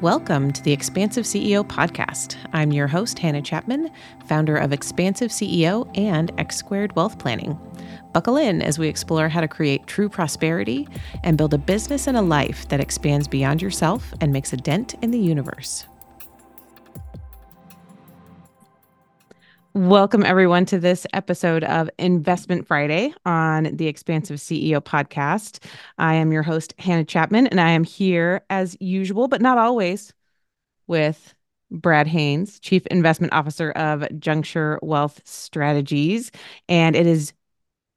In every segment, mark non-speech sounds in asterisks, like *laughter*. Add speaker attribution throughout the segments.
Speaker 1: Welcome to the Expansive CEO podcast. I'm your host, Hannah Chapman, founder of Expansive CEO and X Squared Wealth Planning. Buckle in as we explore how to create true prosperity and build a business and a life that expands beyond yourself and makes a dent in the universe. Welcome, everyone, to this episode of Investment Friday on the Expansive CEO podcast. I am your host, Hannah Chapman, and I am here as usual, but not always, with Brad Haines, Chief Investment Officer of Juncture Wealth Strategies. And it is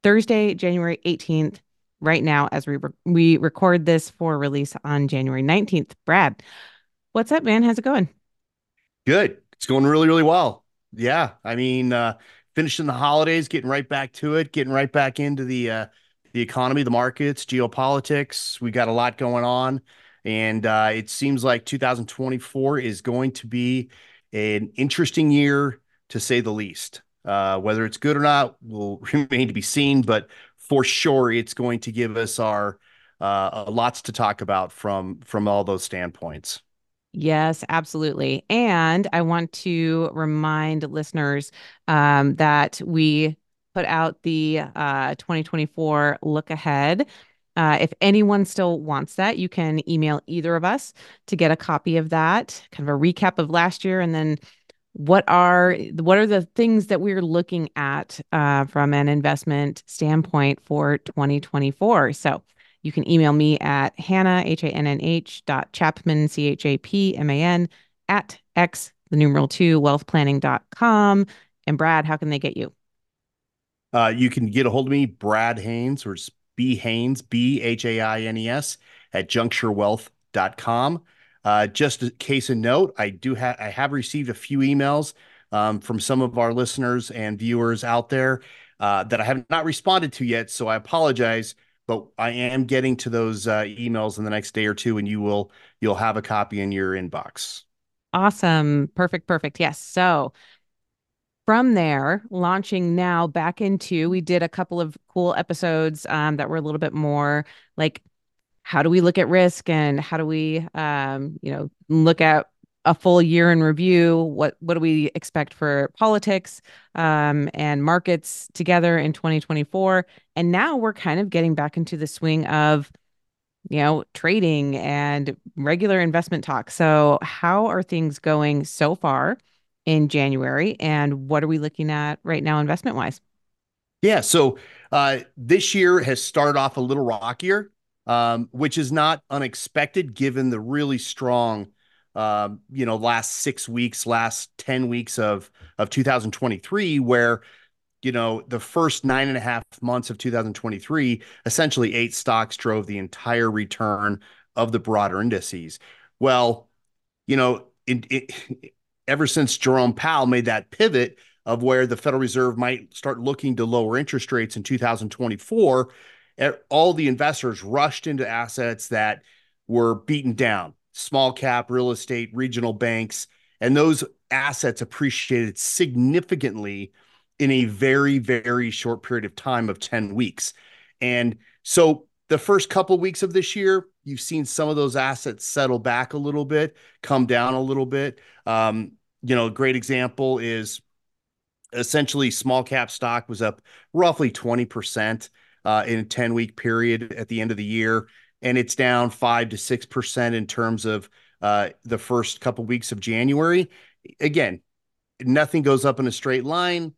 Speaker 1: Thursday, January 18th, right now, as we, re- we record this for release on January 19th. Brad, what's up, man? How's it going?
Speaker 2: Good. It's going really, really well. Yeah, I mean, uh, finishing the holidays, getting right back to it, getting right back into the uh, the economy, the markets, geopolitics. We got a lot going on, and uh, it seems like 2024 is going to be an interesting year to say the least. Uh, whether it's good or not will *laughs* remain to be seen, but for sure, it's going to give us our uh, lots to talk about from from all those standpoints.
Speaker 1: Yes, absolutely. And I want to remind listeners um, that we put out the uh, 2024 look ahead. Uh, if anyone still wants that, you can email either of us to get a copy of that, kind of a recap of last year, and then what are what are the things that we're looking at uh, from an investment standpoint for 2024. So you can email me at Hannah, H A N N H dot Chapman, C H A P M A N, at X, the numeral two, wealthplanning.com. And Brad, how can they get you?
Speaker 2: Uh, you can get a hold of me, Brad Haines, or B Haines, B H A I N E S, at juncturewealth.com. Uh, just a case in note, I do have I have received a few emails um, from some of our listeners and viewers out there uh, that I have not responded to yet. So I apologize but I am getting to those uh, emails in the next day or two, and you will you'll have a copy in your inbox.
Speaker 1: Awesome, perfect, perfect. Yes. So from there, launching now back into, we did a couple of cool episodes um, that were a little bit more like how do we look at risk and how do we um, you know look at a full year in review. What what do we expect for politics um, and markets together in 2024? And now we're kind of getting back into the swing of you know trading and regular investment talk. So how are things going so far in January, and what are we looking at right now investment wise?
Speaker 2: Yeah, so uh, this year has started off a little rockier, um, which is not unexpected given the really strong um, you know, last six weeks, last 10 weeks of, of 2023, where, you know, the first nine and a half months of 2023, essentially eight stocks drove the entire return of the broader indices. Well, you know, ever since Jerome Powell made that pivot of where the Federal Reserve might start looking to lower interest rates in 2024, all the investors rushed into assets that were beaten down small cap real estate, regional banks, and those assets appreciated significantly in a very, very short period of time of 10 weeks. And so the first couple weeks of this year, you've seen some of those assets settle back a little bit, come down a little bit. Um, you know, a great example is essentially small cap stock was up roughly 20% uh, in a 10 week period at the end of the year and it's down five to six percent in terms of uh, the first couple weeks of January. Again, nothing goes up in a straight line.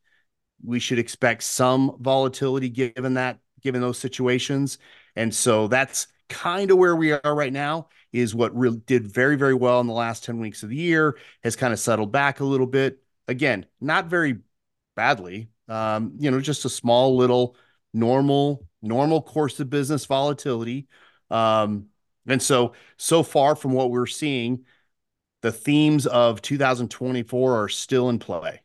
Speaker 2: We should expect some volatility given that, given those situations, and so that's kind of where we are right now. Is what really did very very well in the last ten weeks of the year has kind of settled back a little bit. Again, not very badly. Um, you know, just a small little normal normal course of business volatility um, and so, so far from what we're seeing, the themes of 2024 are still in play.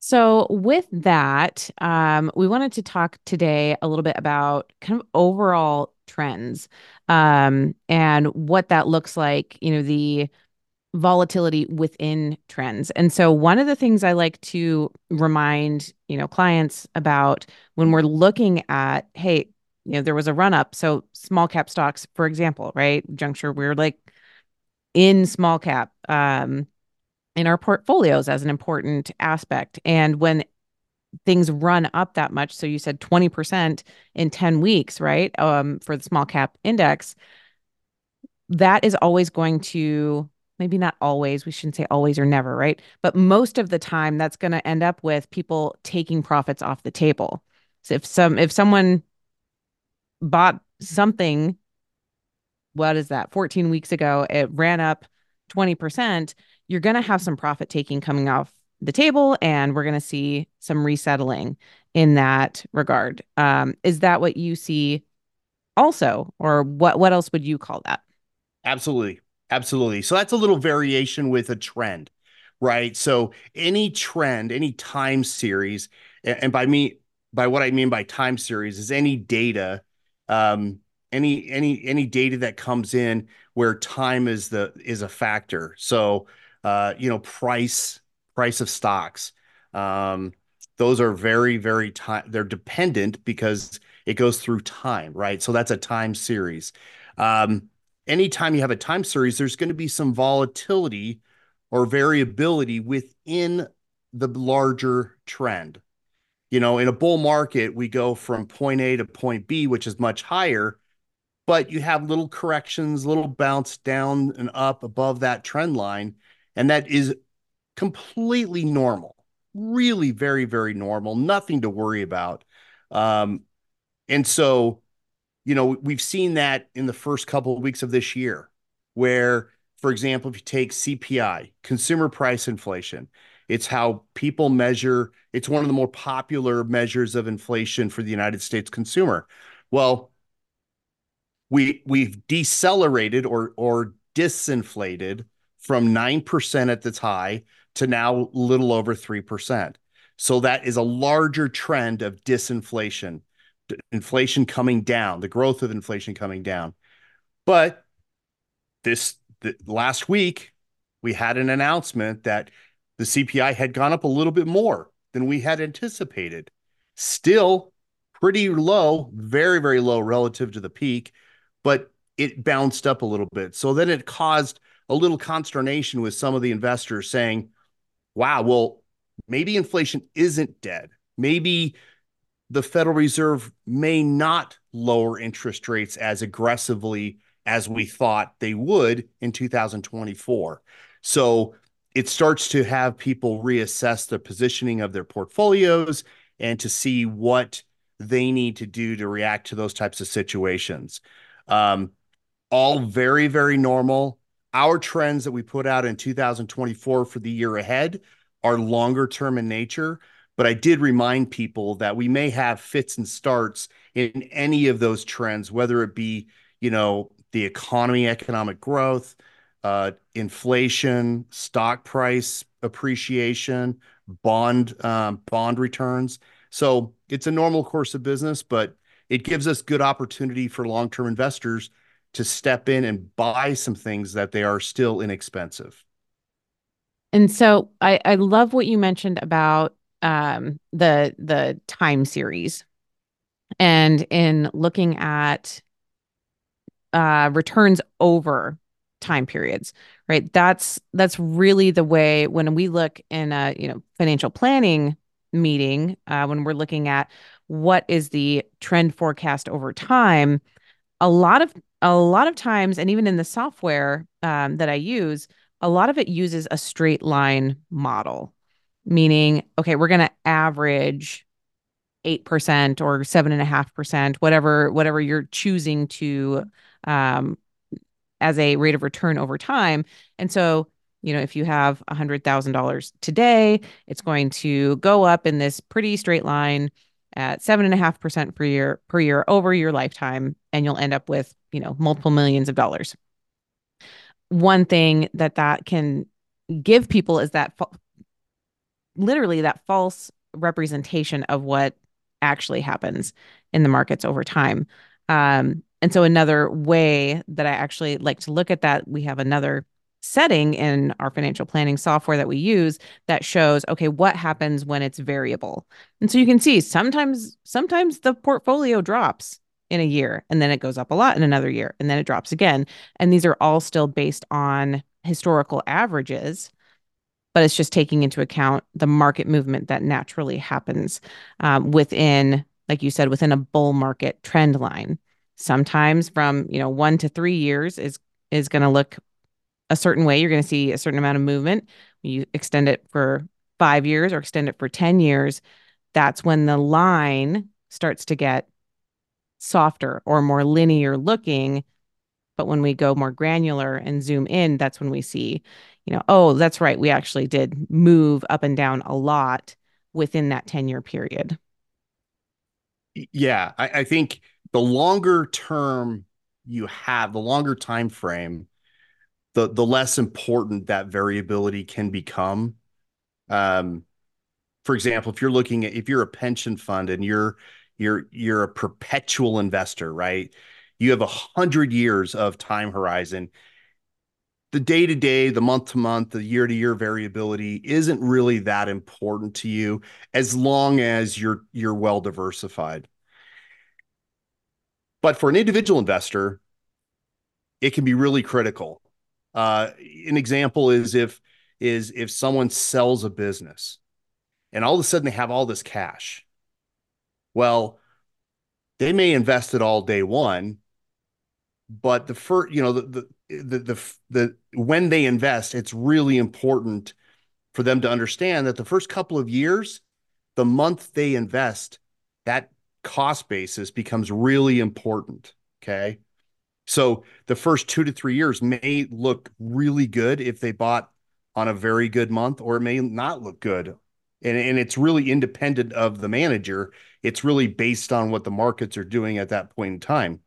Speaker 1: So, with that, um, we wanted to talk today a little bit about kind of overall trends um, and what that looks like, you know, the volatility within trends. And so, one of the things I like to remind, you know, clients about when we're looking at, hey, you know, there was a run up. So small cap stocks, for example, right? Juncture, we're like in small cap um, in our portfolios as an important aspect. And when things run up that much, so you said 20% in 10 weeks, right? Um, for the small cap index, that is always going to maybe not always, we shouldn't say always or never, right? But most of the time that's going to end up with people taking profits off the table. So if some if someone bought something what is that 14 weeks ago it ran up 20% you're going to have some profit taking coming off the table and we're going to see some resettling in that regard. Um, is that what you see also or what what else would you call that?
Speaker 2: Absolutely. Absolutely. So that's a little variation with a trend right? So any trend any time series and by me by what i mean by time series is any data um, any any any data that comes in where time is the is a factor. So uh, you know, price price of stocks. Um, those are very very time they're dependent because it goes through time, right? So that's a time series. Um, anytime you have a time series, there's going to be some volatility or variability within the larger trend. You know, in a bull market, we go from point A to point B, which is much higher but you have little corrections, little bounce down and up above that trend line. And that is completely normal, really very, very normal, nothing to worry about. Um, and so, you know, we've seen that in the first couple of weeks of this year, where, for example, if you take CPI, consumer price inflation, it's how people measure, it's one of the more popular measures of inflation for the United States consumer. Well, we we've decelerated or or disinflated from 9% at its high to now little over 3%. So that is a larger trend of disinflation, inflation coming down, the growth of inflation coming down. But this the, last week we had an announcement that the CPI had gone up a little bit more than we had anticipated. Still pretty low, very very low relative to the peak but it bounced up a little bit. So then it caused a little consternation with some of the investors saying, wow, well, maybe inflation isn't dead. Maybe the Federal Reserve may not lower interest rates as aggressively as we thought they would in 2024. So it starts to have people reassess the positioning of their portfolios and to see what they need to do to react to those types of situations. Um, all very, very normal. Our trends that we put out in 2024 for the year ahead are longer term in nature. But I did remind people that we may have fits and starts in any of those trends, whether it be, you know, the economy, economic growth, inflation, stock price appreciation, bond um, bond returns. So it's a normal course of business, but it gives us good opportunity for long-term investors to step in and buy some things that they are still inexpensive.
Speaker 1: And so I, I love what you mentioned about um, the the time series, and in looking at uh, returns over time periods, right? That's that's really the way when we look in a you know financial planning meeting uh, when we're looking at what is the trend forecast over time a lot of a lot of times and even in the software um, that i use a lot of it uses a straight line model meaning okay we're going to average 8% or 7.5% whatever whatever you're choosing to um, as a rate of return over time and so you know if you have $100000 today it's going to go up in this pretty straight line at seven and a half percent per year per year over your lifetime, and you'll end up with you know multiple millions of dollars. One thing that that can give people is that literally that false representation of what actually happens in the markets over time. Um, and so another way that I actually like to look at that, we have another setting in our financial planning software that we use that shows okay what happens when it's variable. And so you can see sometimes sometimes the portfolio drops in a year and then it goes up a lot in another year and then it drops again. And these are all still based on historical averages but it's just taking into account the market movement that naturally happens um, within like you said within a bull market trend line sometimes from you know one to three years is is going to look a certain way you're going to see a certain amount of movement you extend it for five years or extend it for 10 years that's when the line starts to get softer or more linear looking. But when we go more granular and zoom in, that's when we see, you know, oh, that's right. We actually did move up and down a lot within that 10 year period.
Speaker 2: Yeah. I, I think the longer term you have, the longer time frame, the the less important that variability can become. Um, for example, if you're looking at if you're a pension fund and you're you're you're a perpetual investor, right? You have a hundred years of time horizon. The day to day, the month to month, the year to year variability isn't really that important to you as long as you're you're well diversified. But for an individual investor, it can be really critical. Uh, an example is if is if someone sells a business and all of a sudden they have all this cash well, they may invest it all day one, but the first, you know, the, the the the the when they invest, it's really important for them to understand that the first couple of years, the month they invest, that cost basis becomes really important. Okay. So the first two to three years may look really good if they bought on a very good month, or it may not look good and, and it's really independent of the manager. It's really based on what the markets are doing at that point in time.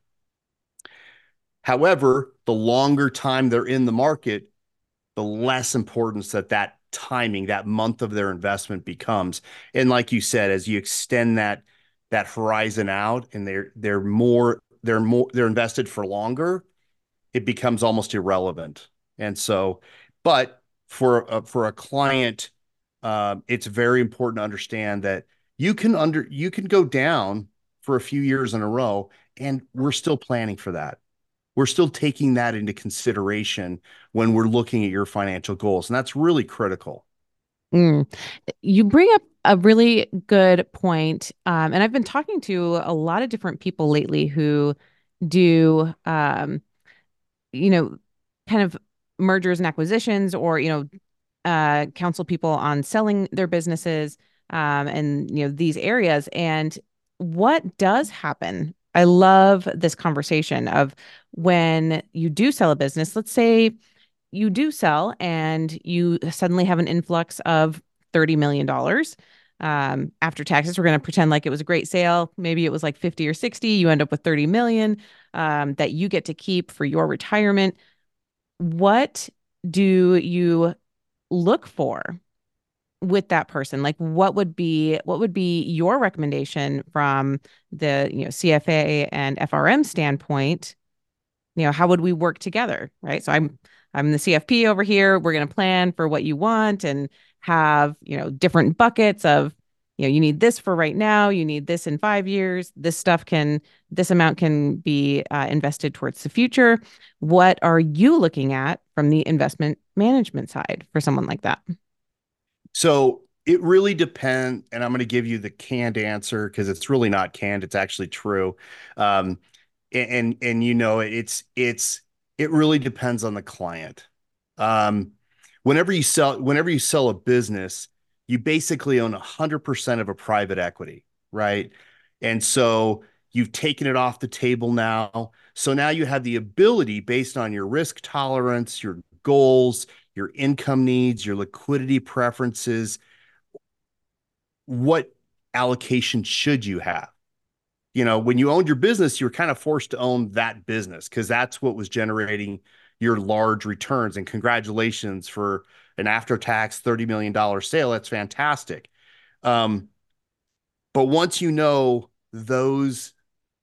Speaker 2: However, the longer time they're in the market, the less importance that that timing, that month of their investment becomes. And like you said, as you extend that that horizon out, and they're they're more they're more they're invested for longer, it becomes almost irrelevant. And so, but for a, for a client um, it's very important to understand that you can under you can go down for a few years in a row, and we're still planning for that. We're still taking that into consideration when we're looking at your financial goals, and that's really critical.
Speaker 1: Mm. You bring up a really good point. Um, and I've been talking to a lot of different people lately who do, um, you know, kind of mergers and acquisitions or, you know, uh, counsel people on selling their businesses um, and you know these areas. And what does happen? I love this conversation of when you do sell a business. Let's say you do sell and you suddenly have an influx of thirty million dollars. Um, after taxes, we're going to pretend like it was a great sale. Maybe it was like 50 or 60. You end up with 30 million um, that you get to keep for your retirement. What do you look for with that person like what would be what would be your recommendation from the you know CFA and FRM standpoint you know how would we work together right so i'm i'm the CFP over here we're going to plan for what you want and have you know different buckets of you know you need this for right now you need this in 5 years this stuff can this amount can be uh, invested towards the future what are you looking at from the investment management side for someone like that?
Speaker 2: So it really depends, and I'm going to give you the canned answer because it's really not canned; it's actually true. Um, and, and and you know it's it's it really depends on the client. Um, whenever you sell whenever you sell a business, you basically own 100% of a private equity, right? And so you've taken it off the table now. So now you have the ability based on your risk tolerance, your goals, your income needs, your liquidity preferences. What allocation should you have? You know, when you owned your business, you were kind of forced to own that business because that's what was generating your large returns. And congratulations for an after tax $30 million sale. That's fantastic. Um, but once you know those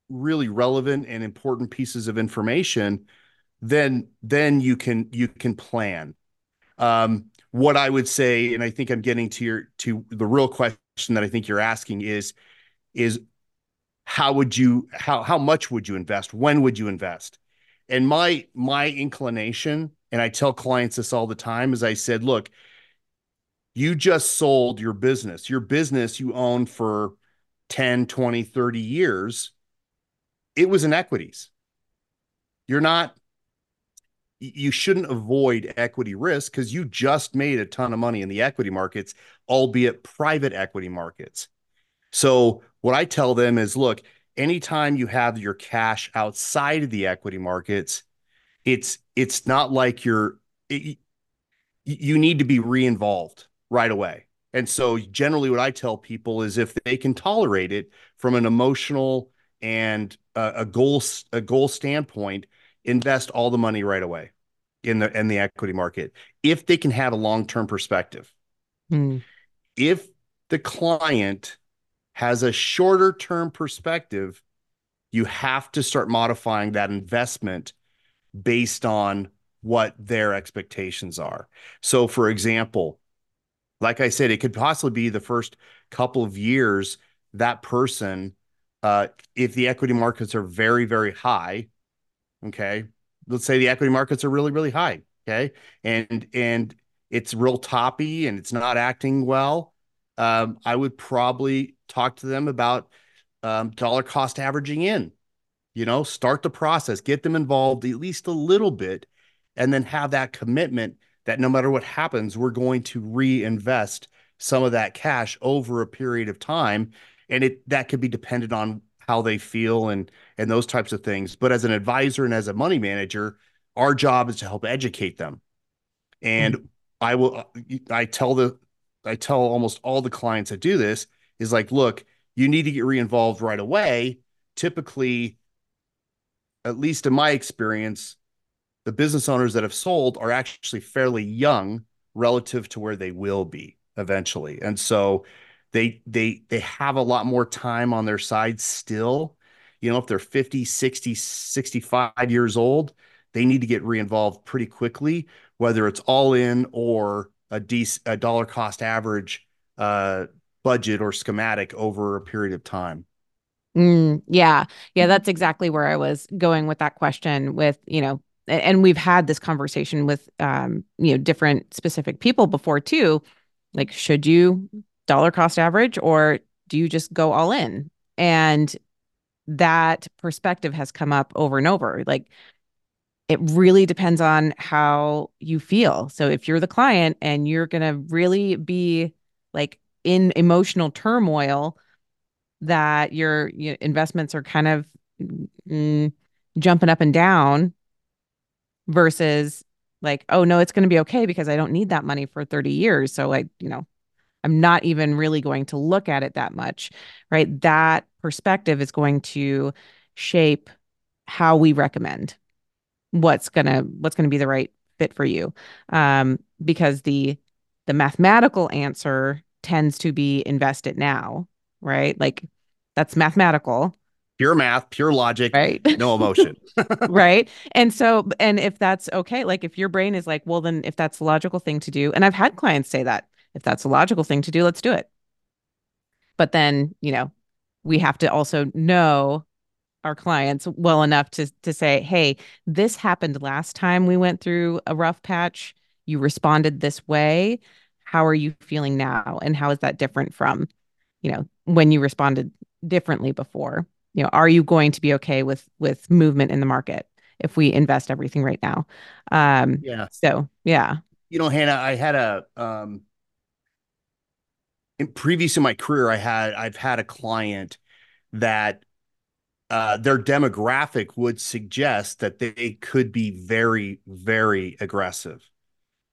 Speaker 2: really relevant and important pieces of information, then then you can you can plan. Um, what I would say, and I think I'm getting to your to the real question that I think you're asking is is how would you how how much would you invest? When would you invest? And my my inclination, and I tell clients this all the time, is I said, look, you just sold your business. Your business you own for 10, 20, 30 years. It was in equities. You're not you shouldn't avoid equity risk because you just made a ton of money in the equity markets, albeit private equity markets. So, what I tell them is look, anytime you have your cash outside of the equity markets, it's it's not like you're it, you need to be re-involved right away. And so generally what I tell people is if they can tolerate it from an emotional and a, a goal a goal standpoint, invest all the money right away in the in the equity market if they can have a long-term perspective. Mm. If the client has a shorter term perspective, you have to start modifying that investment based on what their expectations are. So, for example, like I said, it could possibly be the first couple of years that person, uh, if the equity markets are very, very high, okay, let's say the equity markets are really, really high, okay, and and it's real toppy and it's not acting well, um, I would probably talk to them about um, dollar cost averaging in. You know, start the process, get them involved at least a little bit, and then have that commitment that no matter what happens, we're going to reinvest some of that cash over a period of time. And it that could be dependent on how they feel and and those types of things. But as an advisor and as a money manager, our job is to help educate them. And mm-hmm. I will I tell the I tell almost all the clients that do this is like, look, you need to get re-involved right away. Typically, at least in my experience, the business owners that have sold are actually fairly young relative to where they will be eventually. And so they they they have a lot more time on their side still. You know, if they're 50, 60, 65 years old, they need to get re-involved pretty quickly, whether it's all in or a, de- a dollar cost average uh, budget or schematic over a period of time.
Speaker 1: Mm, yeah. Yeah. That's exactly where I was going with that question with, you know, and we've had this conversation with, um, you know, different specific people before too. Like, should you dollar cost average or do you just go all in? And that perspective has come up over and over. Like, it really depends on how you feel. So if you're the client and you're going to really be like in emotional turmoil that your, your investments are kind of mm, jumping up and down versus like, oh no, it's going to be okay because I don't need that money for 30 years. So I, you know, I'm not even really going to look at it that much, right? That perspective is going to shape how we recommend what's gonna what's gonna be the right fit for you. Um, because the the mathematical answer tends to be invest it now right? Like that's mathematical.
Speaker 2: Pure math pure logic
Speaker 1: right.
Speaker 2: no emotion. *laughs*
Speaker 1: Right? And so and if that's okay like if your brain is like well then if that's the logical thing to do and i've had clients say that if that's a logical thing to do let's do it. But then you know we have to also know our clients well enough to to say, "Hey, this happened last time we went through a rough patch. You responded this way. How are you feeling now? And how is that different from, you know, when you responded differently before? You know, are you going to be okay with with movement in the market if we invest everything right now?" Um, yeah. So yeah.
Speaker 2: You know, Hannah, I had a um, in previous in my career, I had I've had a client that uh, their demographic would suggest that they could be very, very aggressive.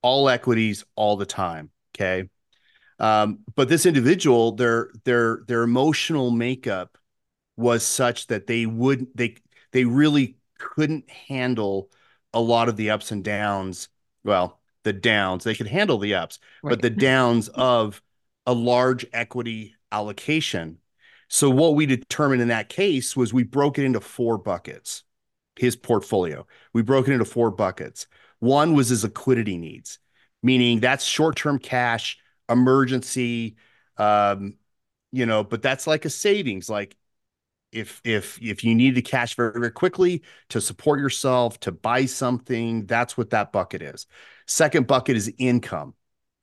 Speaker 2: All equities, all the time. Okay. Um, but this individual, their their their emotional makeup was such that they would they they really couldn't handle a lot of the ups and downs. Well, the downs they could handle the ups, right. but the downs of a large equity allocation so what we determined in that case was we broke it into four buckets. His portfolio. We broke it into four buckets. One was his liquidity needs, meaning that's short-term cash, emergency, um, you know, but that's like a savings. Like if if if you need the cash very very quickly to support yourself to buy something that's what that bucket is second bucket is income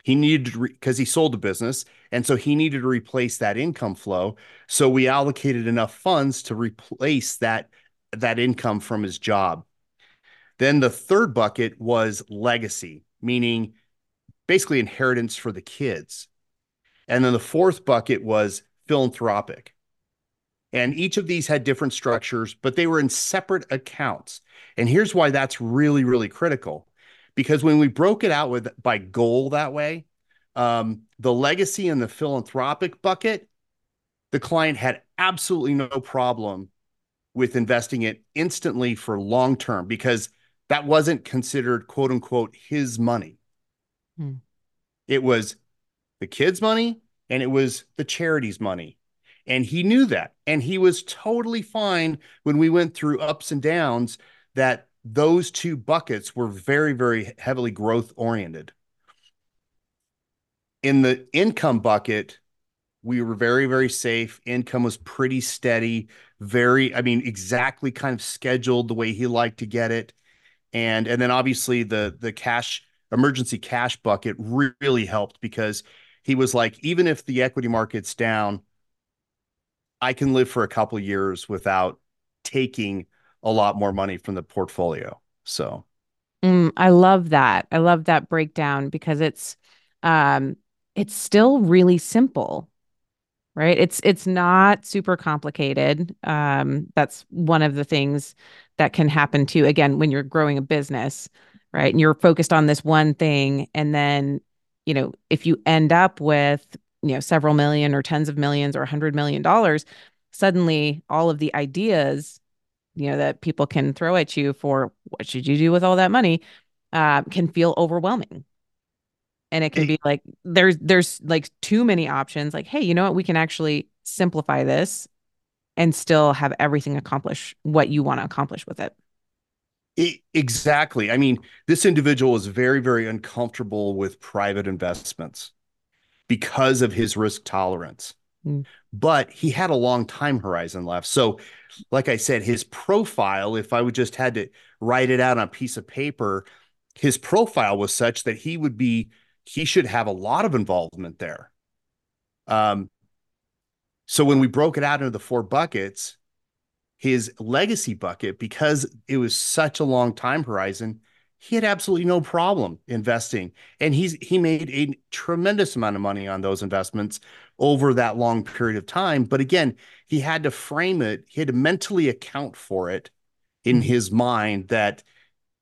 Speaker 2: he needed because he sold the business and so he needed to replace that income flow so we allocated enough funds to replace that that income from his job then the third bucket was legacy meaning basically inheritance for the kids and then the fourth bucket was philanthropic and each of these had different structures, but they were in separate accounts. And here's why that's really, really critical. Because when we broke it out with by goal that way, um, the legacy and the philanthropic bucket, the client had absolutely no problem with investing it instantly for long term because that wasn't considered quote unquote his money. Hmm. It was the kids' money and it was the charity's money. And he knew that. And he was totally fine when we went through ups and downs that those two buckets were very, very heavily growth oriented. In the income bucket, we were very, very safe. Income was pretty steady, very, I mean, exactly kind of scheduled the way he liked to get it. And and then obviously the the cash emergency cash bucket really helped because he was like, even if the equity market's down, I can live for a couple years without taking a lot more money from the portfolio. So
Speaker 1: mm, I love that. I love that breakdown because it's um it's still really simple. Right? It's it's not super complicated. Um that's one of the things that can happen too again when you're growing a business, right? And you're focused on this one thing and then you know, if you end up with you know several million or tens of millions or a hundred million dollars suddenly all of the ideas you know that people can throw at you for what should you do with all that money uh, can feel overwhelming and it can be like there's there's like too many options like hey you know what we can actually simplify this and still have everything accomplish what you want to accomplish with it.
Speaker 2: it exactly i mean this individual is very very uncomfortable with private investments because of his risk tolerance. Mm. But he had a long time horizon left. So, like I said, his profile, if I would just had to write it out on a piece of paper, his profile was such that he would be, he should have a lot of involvement there. Um, so when we broke it out into the four buckets, his legacy bucket, because it was such a long time horizon, he had absolutely no problem investing. And he's he made a tremendous amount of money on those investments over that long period of time. But again he had to frame it he had to mentally account for it in mm-hmm. his mind that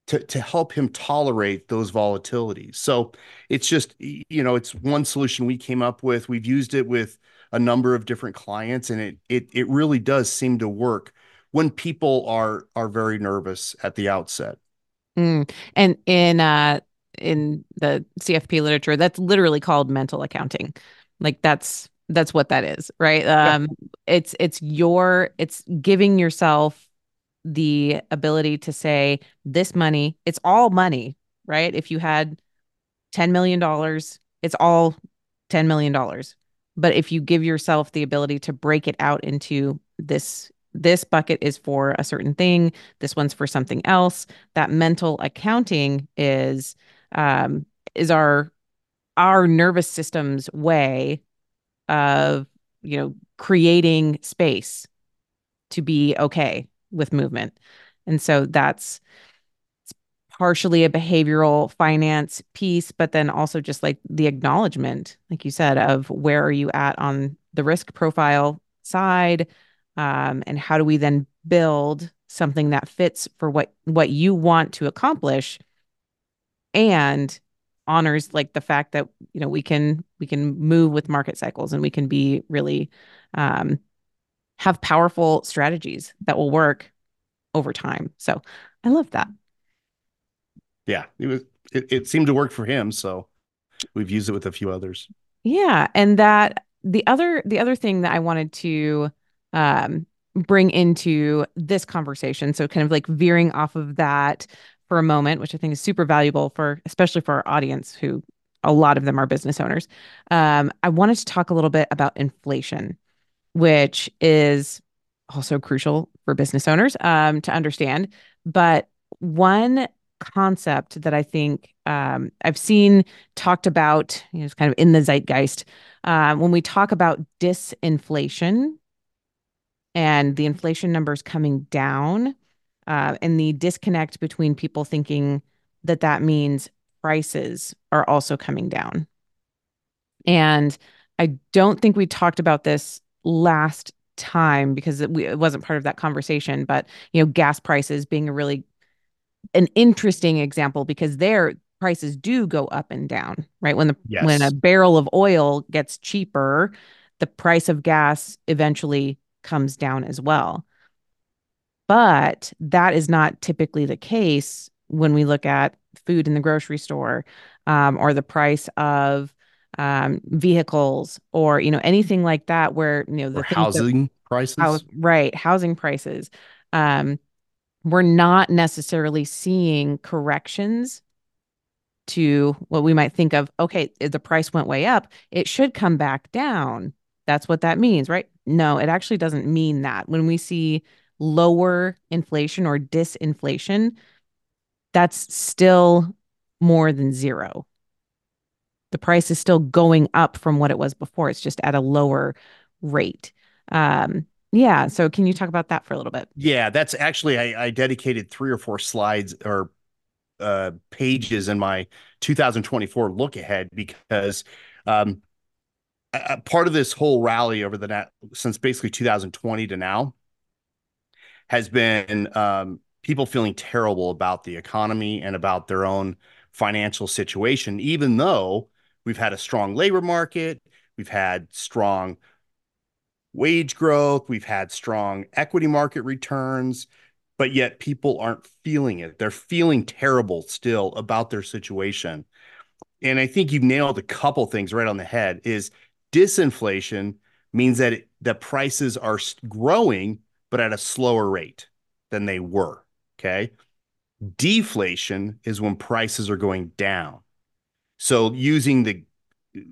Speaker 2: to to help him tolerate those volatilities. So it's just you know it's one solution we came up with. We've used it with a number of different clients and it it it really does seem to work when people are are very nervous at the outset
Speaker 1: Mm. And in uh in the CFP literature, that's literally called mental accounting. Like that's that's what that is, right? Um yeah. it's it's your it's giving yourself the ability to say this money, it's all money, right? If you had 10 million dollars, it's all 10 million dollars. But if you give yourself the ability to break it out into this this bucket is for a certain thing this one's for something else. That mental accounting is um is our our nervous system's way of you know creating space to be okay with movement. And so that's partially a behavioral finance piece but then also just like the acknowledgement like you said of where are you at on the risk profile side um, and how do we then build something that fits for what what you want to accomplish and honors like the fact that you know we can we can move with market cycles and we can be really um, have powerful strategies that will work over time. So i love that.
Speaker 2: Yeah it was it, it seemed to work for him so we've used it with a few others.
Speaker 1: Yeah and that the other the other thing that i wanted to um, bring into this conversation. So, kind of like veering off of that for a moment, which I think is super valuable for, especially for our audience who a lot of them are business owners. Um, I wanted to talk a little bit about inflation, which is also crucial for business owners um, to understand. But one concept that I think um, I've seen talked about, you know, it's kind of in the zeitgeist. Uh, when we talk about disinflation and the inflation numbers coming down, uh, and the disconnect between people thinking that that means prices are also coming down. And I don't think we talked about this last time because it, it wasn't part of that conversation, but you know, gas prices being a really an interesting example because their prices do go up and down, right? When the yes. when a barrel of oil gets cheaper, the price of gas eventually comes down as well. But that is not typically the case when we look at food in the grocery store um, or the price of um, vehicles or you know anything like that where you know
Speaker 2: the housing that, prices. house,
Speaker 1: right housing prices. Um, we're not necessarily seeing corrections to what we might think of okay the price went way up it should come back down. That's what that means right no it actually doesn't mean that when we see lower inflation or disinflation that's still more than zero the price is still going up from what it was before it's just at a lower rate um, yeah. So can you talk about that for a little bit?
Speaker 2: Yeah, that's actually I, I dedicated three or four slides or uh, pages in my 2024 look ahead because um, a, part of this whole rally over the net since basically 2020 to now has been um, people feeling terrible about the economy and about their own financial situation, even though we've had a strong labor market, we've had strong wage growth, we've had strong equity market returns, but yet people aren't feeling it. They're feeling terrible still about their situation. And I think you've nailed a couple things right on the head is disinflation means that it, that prices are growing but at a slower rate than they were, okay? Deflation is when prices are going down. So using the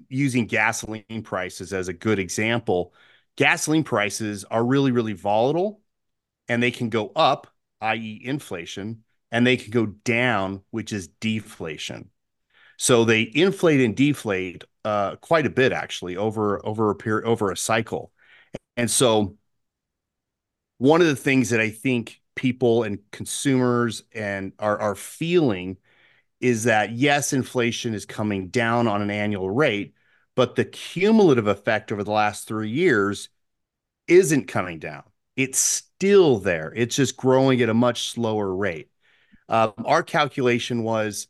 Speaker 2: using gasoline prices as a good example, gasoline prices are really, really volatile and they can go up, i.e., inflation, and they can go down, which is deflation. So they inflate and deflate uh, quite a bit actually over over a period over a cycle. And so one of the things that I think people and consumers and are are feeling is that yes, inflation is coming down on an annual rate, but the cumulative effect over the last three years isn't coming down. It's still there. It's just growing at a much slower rate. Um, our calculation was,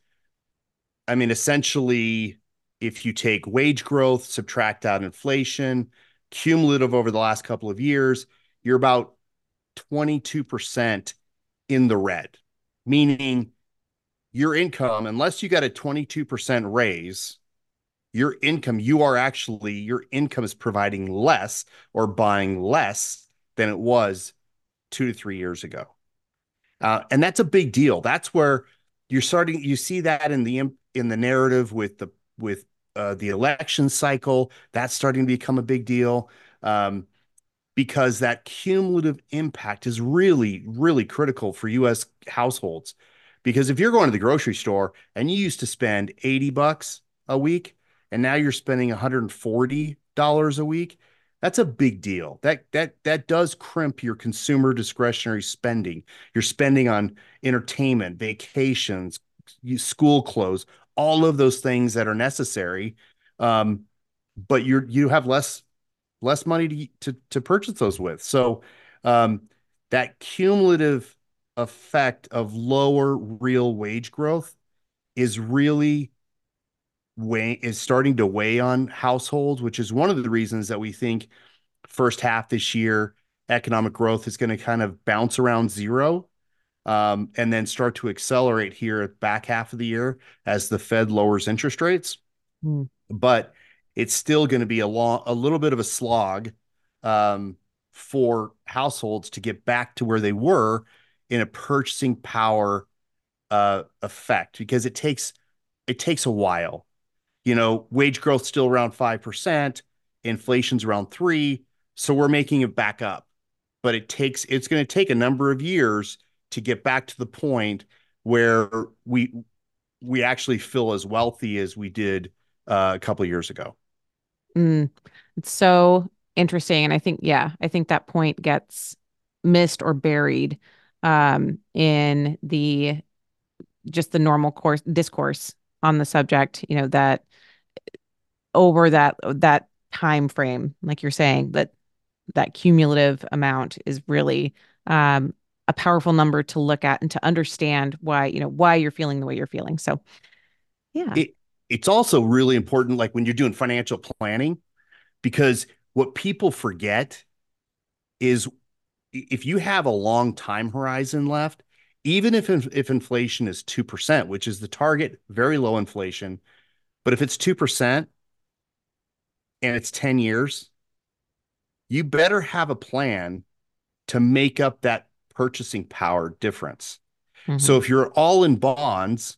Speaker 2: I mean, essentially, if you take wage growth, subtract out inflation, cumulative over the last couple of years, you're about 22% in the red, meaning your income, unless you got a 22% raise, your income, you are actually, your income is providing less or buying less than it was two to three years ago. Uh, and that's a big deal. That's where you're starting, you see that in the, in the narrative with the, with uh, the election cycle, that's starting to become a big deal. Um, because that cumulative impact is really, really critical for US households. Because if you're going to the grocery store and you used to spend 80 bucks a week, and now you're spending $140 a week, that's a big deal. That that that does crimp your consumer discretionary spending. You're spending on entertainment, vacations, school clothes, all of those things that are necessary. Um, but you're you have less less money to to, to purchase those with. So um, that cumulative effect of lower real wage growth is really weigh is starting to weigh on households, which is one of the reasons that we think first half this year economic growth is going to kind of bounce around zero um, and then start to accelerate here at back half of the year as the Fed lowers interest rates. Mm. But it's still going to be a long, a little bit of a slog um, for households to get back to where they were in a purchasing power uh, effect because it takes it takes a while you know, wage growth still around 5%, inflation's around 3, so we're making it back up. but it takes it's going to take a number of years to get back to the point where we we actually feel as wealthy as we did uh, a couple years ago.
Speaker 1: Mm, it's so interesting, and I think yeah, I think that point gets missed or buried um, in the just the normal course discourse on the subject. You know that over that that time frame, like you're saying, that that cumulative amount is really um, a powerful number to look at and to understand why you know why you're feeling the way you're feeling. So, yeah,
Speaker 2: it, it's also really important, like when you're doing financial planning, because what people forget is if you have a long time horizon left, even if if inflation is two percent, which is the target, very low inflation, but if it's two percent and it's ten years, you better have a plan to make up that purchasing power difference. Mm-hmm. So if you're all in bonds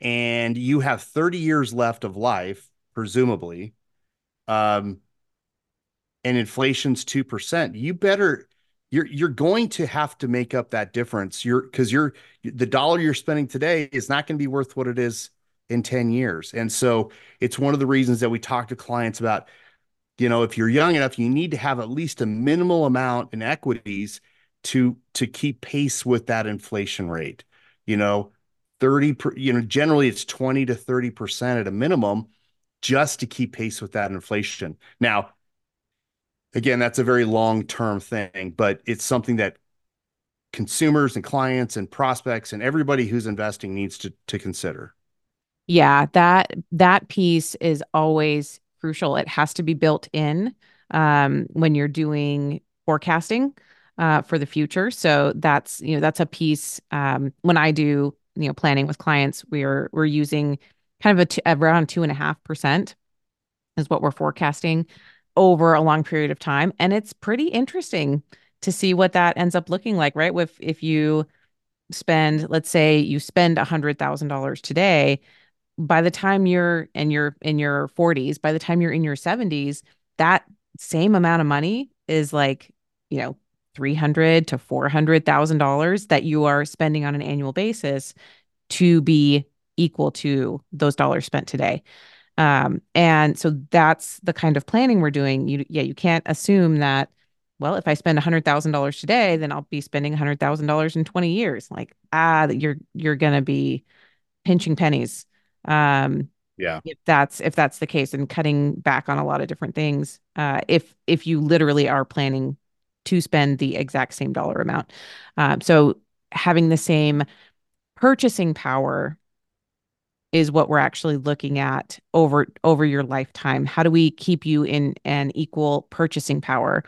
Speaker 2: and you have 30 years left of life, presumably, um, and inflation's 2%, you better you're you're going to have to make up that difference. You're because you're the dollar you're spending today is not going to be worth what it is in 10 years. And so it's one of the reasons that we talk to clients about you know, if you're young enough, you need to have at least a minimal amount in equities to to keep pace with that inflation rate. You know, 30 per, you know, generally it's 20 to 30% at a minimum just to keep pace with that inflation. Now, again, that's a very long-term thing, but it's something that consumers and clients and prospects and everybody who's investing needs to to consider.
Speaker 1: Yeah, that that piece is always crucial. It has to be built in um, when you're doing forecasting uh, for the future. So that's you know that's a piece. Um, when I do you know planning with clients, we're we're using kind of a t- around two and a half percent is what we're forecasting over a long period of time, and it's pretty interesting to see what that ends up looking like. Right, with if you spend, let's say you spend a hundred thousand dollars today by the time you're in your in your 40s, by the time you're in your 70s, that same amount of money is like, you know, 300 to 400,000 dollars that you are spending on an annual basis to be equal to those dollars spent today. Um, and so that's the kind of planning we're doing. You yeah, you can't assume that well, if I spend $100,000 today, then I'll be spending $100,000 in 20 years. Like, ah, that you're you're going to be pinching pennies
Speaker 2: um, yeah.
Speaker 1: If that's if that's the case and cutting back on a lot of different things. Uh, if if you literally are planning to spend the exact same dollar amount. Um, so having the same purchasing power is what we're actually looking at over over your lifetime. How do we keep you in an equal purchasing power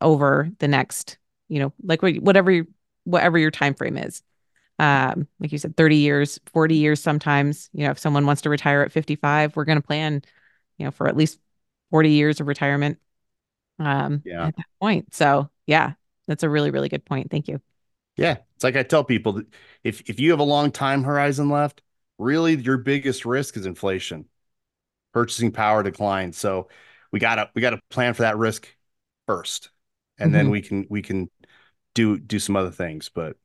Speaker 1: over the next, you know, like whatever whatever your time frame is um, like you said, 30 years, 40 years sometimes. You know, if someone wants to retire at 55, we're going to plan, you know, for at least 40 years of retirement um, yeah. at that point. So, yeah, that's a really, really good point. Thank you.
Speaker 2: Yeah. It's like I tell people that if, if you have a long time horizon left, really your biggest risk is inflation, purchasing power decline. So, we gotta we gotta plan for that risk first, and mm-hmm. then we can we can do do some other things. But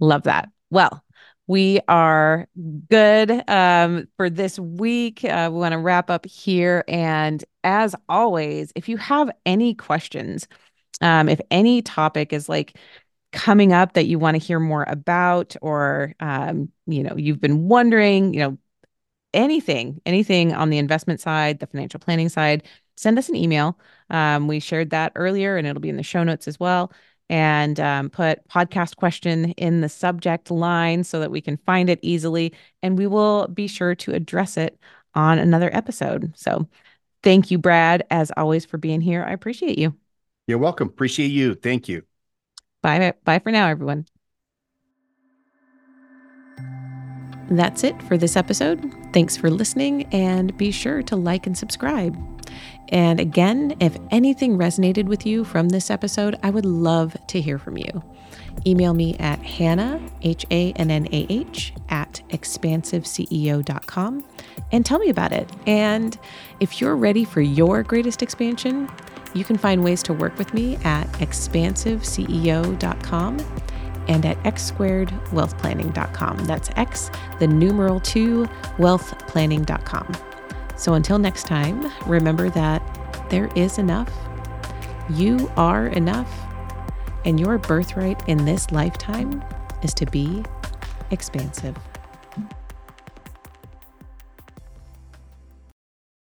Speaker 1: Love that. Well, we are good um, for this week. Uh, we want to wrap up here. And as always, if you have any questions, um, if any topic is like coming up that you want to hear more about, or, um, you know, you've been wondering, you know, anything, anything on the investment side, the financial planning side, send us an email. Um, we shared that earlier and it'll be in the show notes as well and um, put podcast question in the subject line so that we can find it easily. And we will be sure to address it on another episode. So thank you, Brad, as always, for being here. I appreciate you.
Speaker 2: You're welcome. Appreciate you. Thank you.
Speaker 1: Bye. Bye for now, everyone. That's it for this episode. Thanks for listening, and be sure to like and subscribe. And again, if anything resonated with you from this episode, I would love to hear from you. Email me at Hannah, H A N N A H, at expansiveceo.com and tell me about it. And if you're ready for your greatest expansion,
Speaker 3: You can find ways to work with me at expansiveceo.com and at xsquaredwealthplanning.com. That's X, the numeral 2, wealthplanning.com. So until next time, remember that there is enough. You are enough. And your birthright in this lifetime is to be expansive.